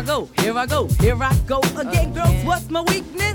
Here I go, here I go, here I go again, girls. What's my weakness?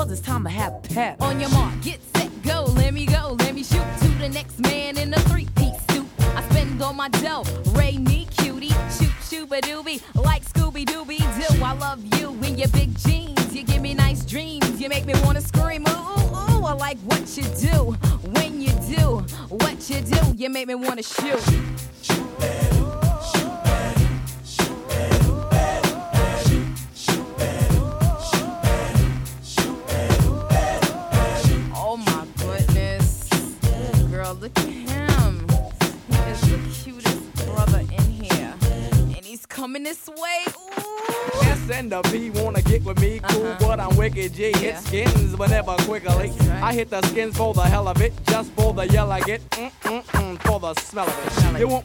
Cause it's time to have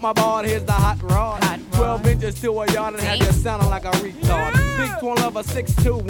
my bald head's the hot rod. Hot 12 rod. inches to a yard and had you sounding like a retard. Big twin of a 6'2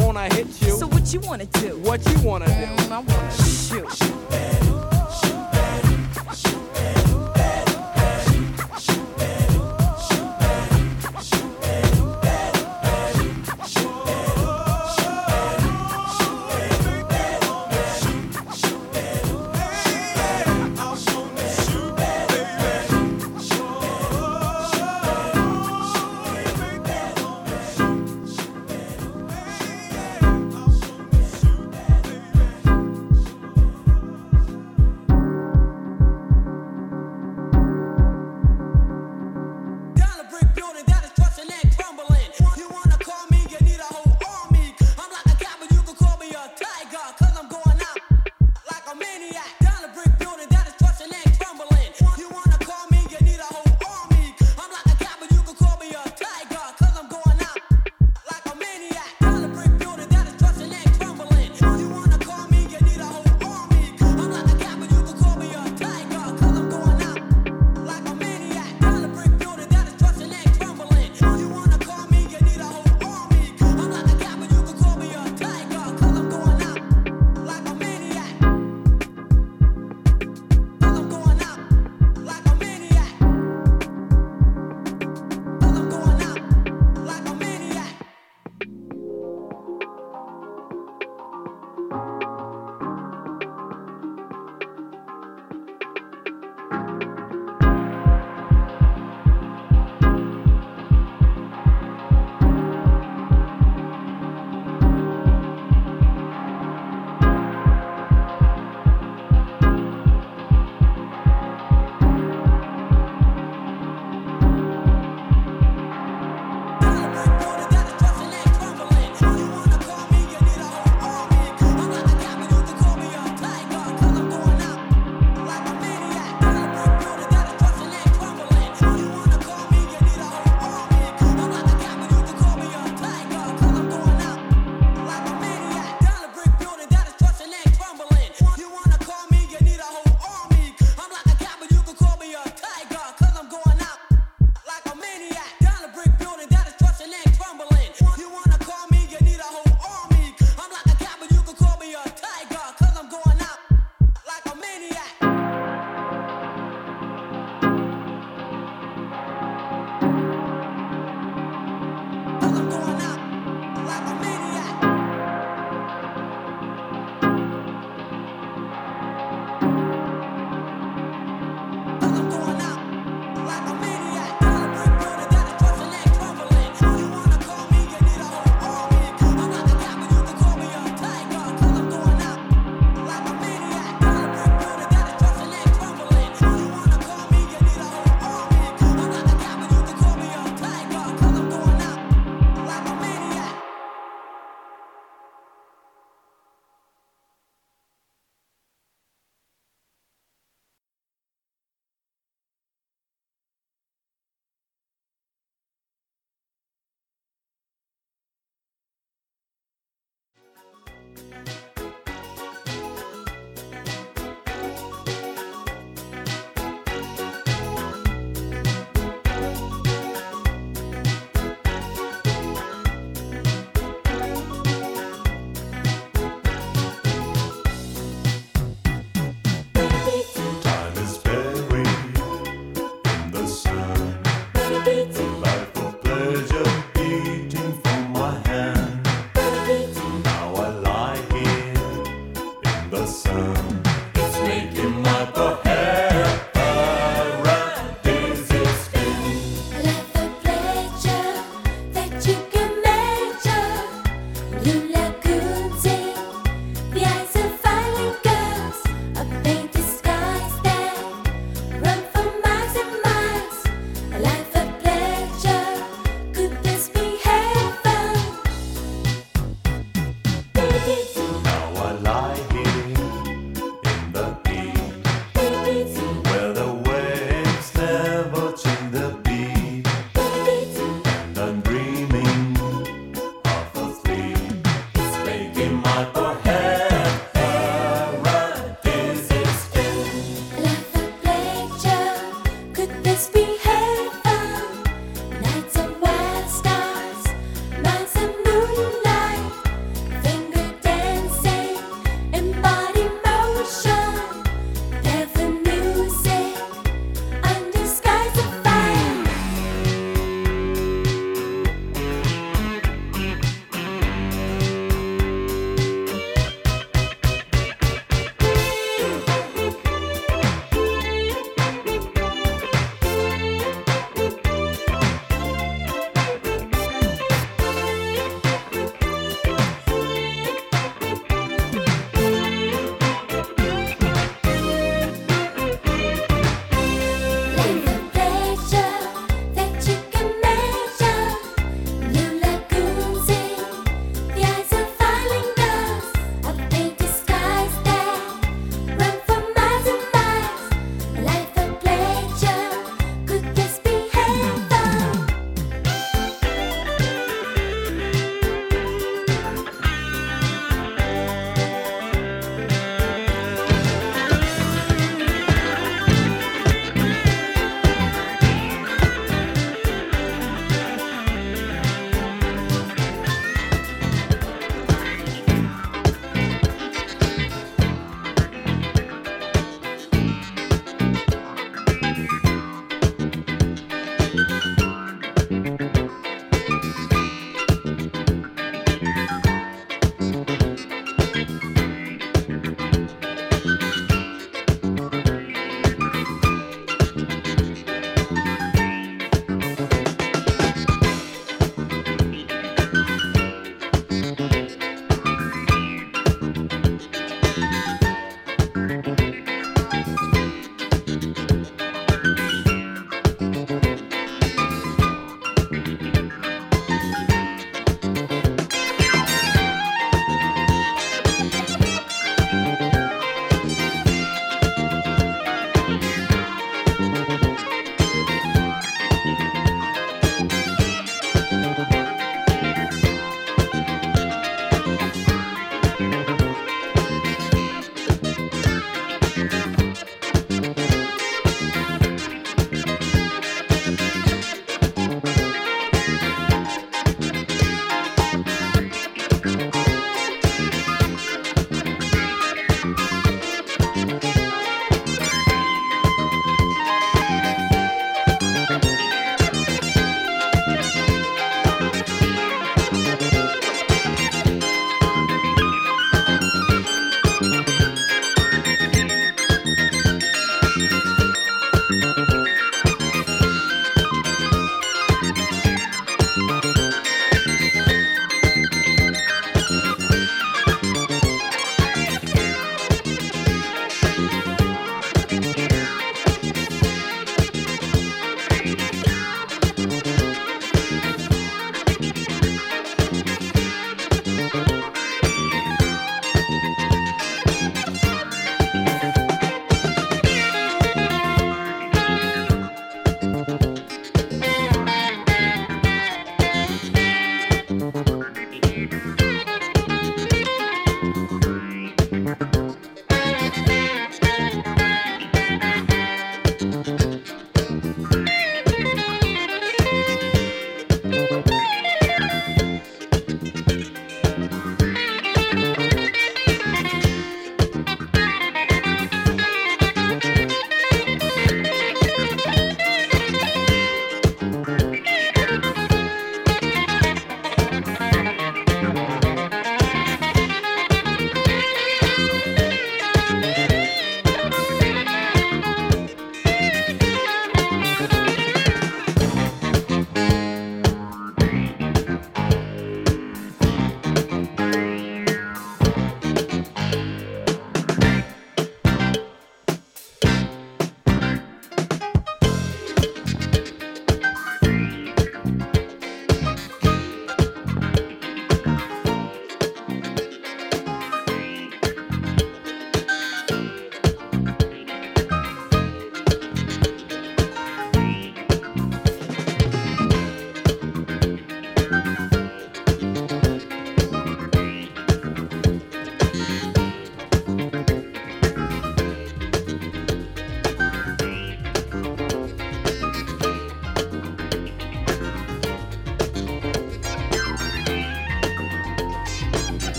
lights.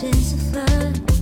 chances of love.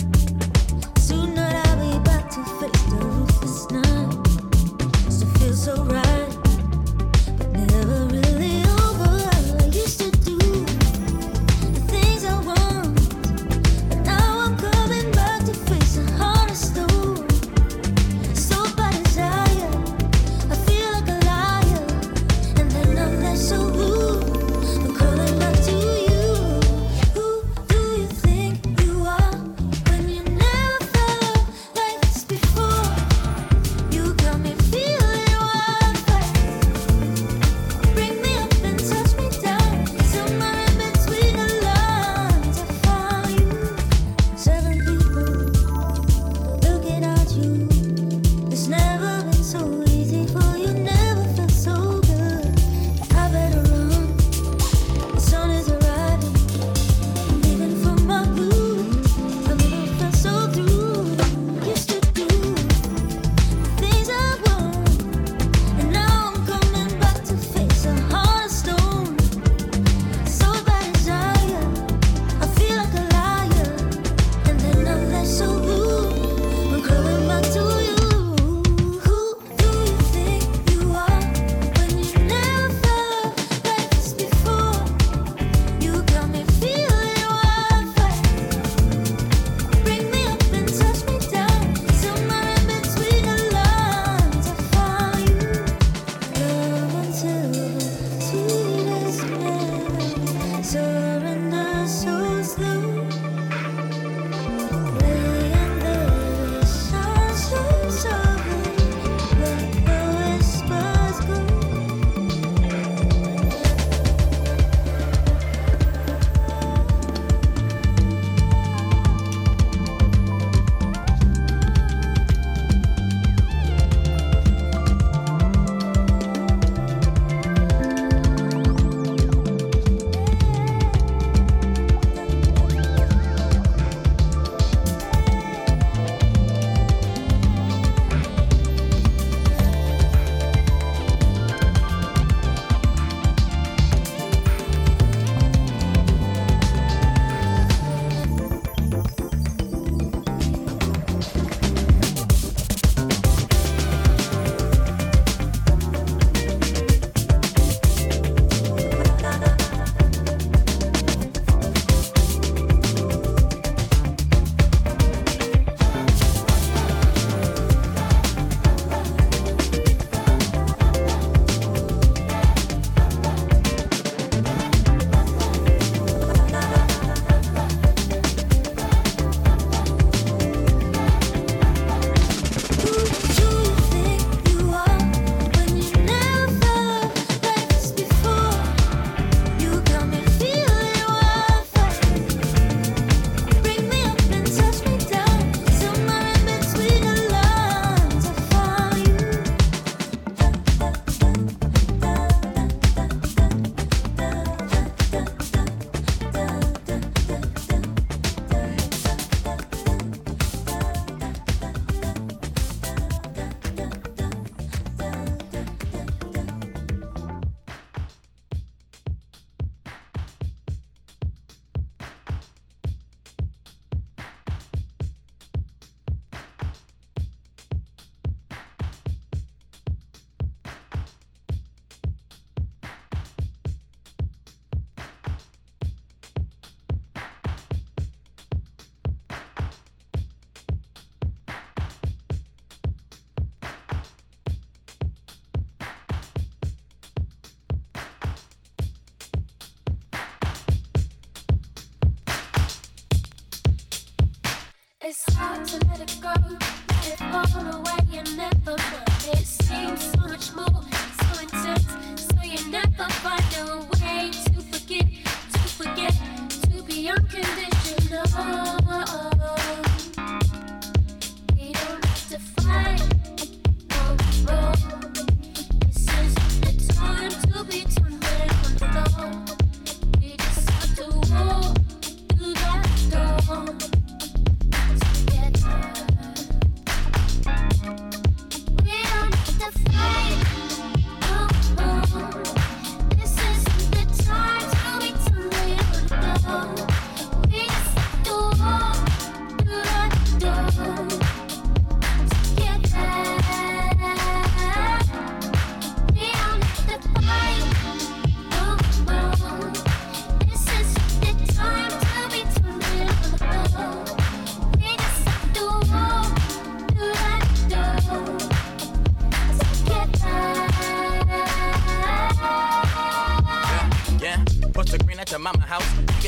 It's hard to let it go, let it fall away and never find it. Seems so much more, so intense, so you never find a way to forget, to forget, to be unconditional.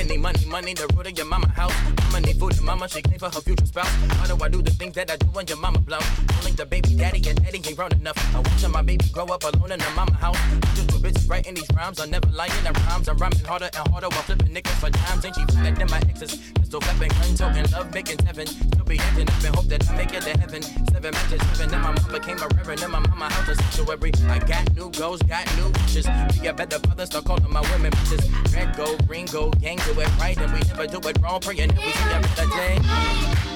Money, money, the root of your mama house. Mama need food and mama, she clean for her future spouse. How do I do the things that I do when your mama blow? Only the baby daddy and daddy ain't grown enough. I watching my baby grow up alone in the mama house. Just two bitches writing these rhymes, I'm never lying in rhymes. I'm rhyming harder and harder while flipping niggas for times. Ain't she than my exes? Pistol flipping, gun toting, love making seven. Still be acting up and hope that I make it to heaven. Seven matches, seven, and my mom became a reverend. In my mama house a sanctuary. I got new goals, got new wishes. Be a better father, start calling my women bitches. Red gold, green gold, gang do it right, and we never do it wrong. Praying that we see a better day.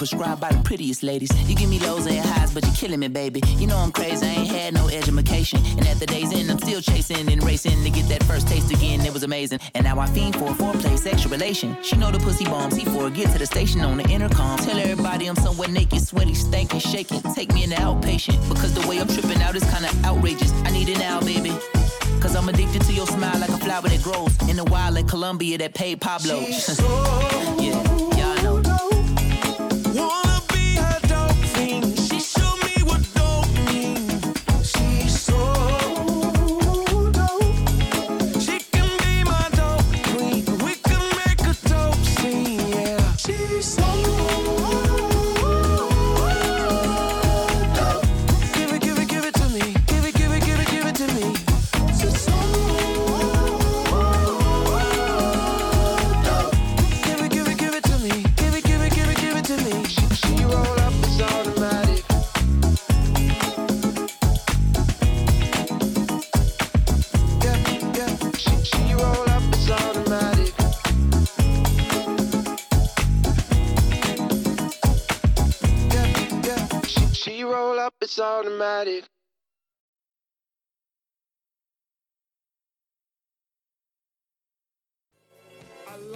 Prescribed by the prettiest ladies. You give me lows and highs, but you're killing me, baby. You know I'm crazy. I ain't had no education. And at the day's end, I'm still chasing and racing to get that first taste again. It was amazing. And now I fiend for a foreplay, sexual relation. She know the pussy bombs. He for get to the station on the intercom. Tell everybody I'm somewhere naked, sweaty, stankin', shaking. Take me in the outpatient. Because the way I'm tripping out is kinda outrageous. I need it now, baby. Cause I'm addicted to your smile like a flower that grows in the wild in Colombia that paid Pablo. yeah, y'all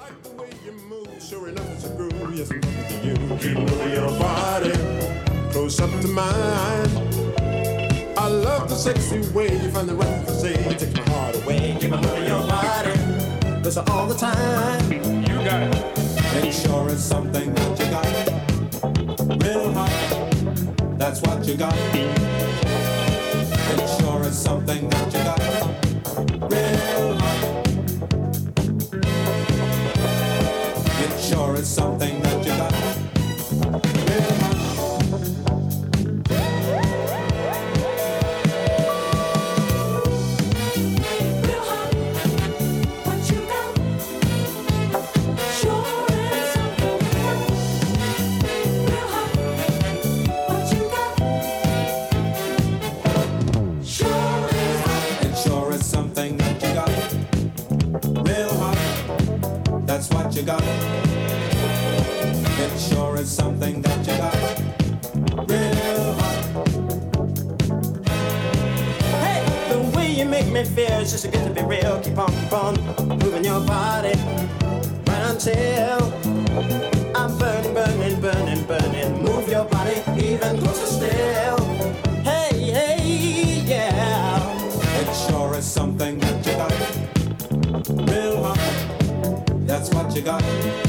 like the way you move, sure enough it's a groove. Yes, I'm to you. Keep moving your body close up to mine. I love the sexy way you find the right to say, take my heart away. Keep moving your body, listen all the time. You got it. It sure is something that you got. Real hot, that's what you got. It sure is something that you got. Something that you got. Real hot. It sure is something you got. Real hot. What you got. Sure it's something that you got Real Heart, that's what you got sure it's something that you got real hot. Hey, the way you make me feel is just to be real. Keep on, on moving your body until I'm burning, burning, burning, burning. Move your body even closer still. Hey, hey, yeah. It sure is something that you got real hot. That's what you got.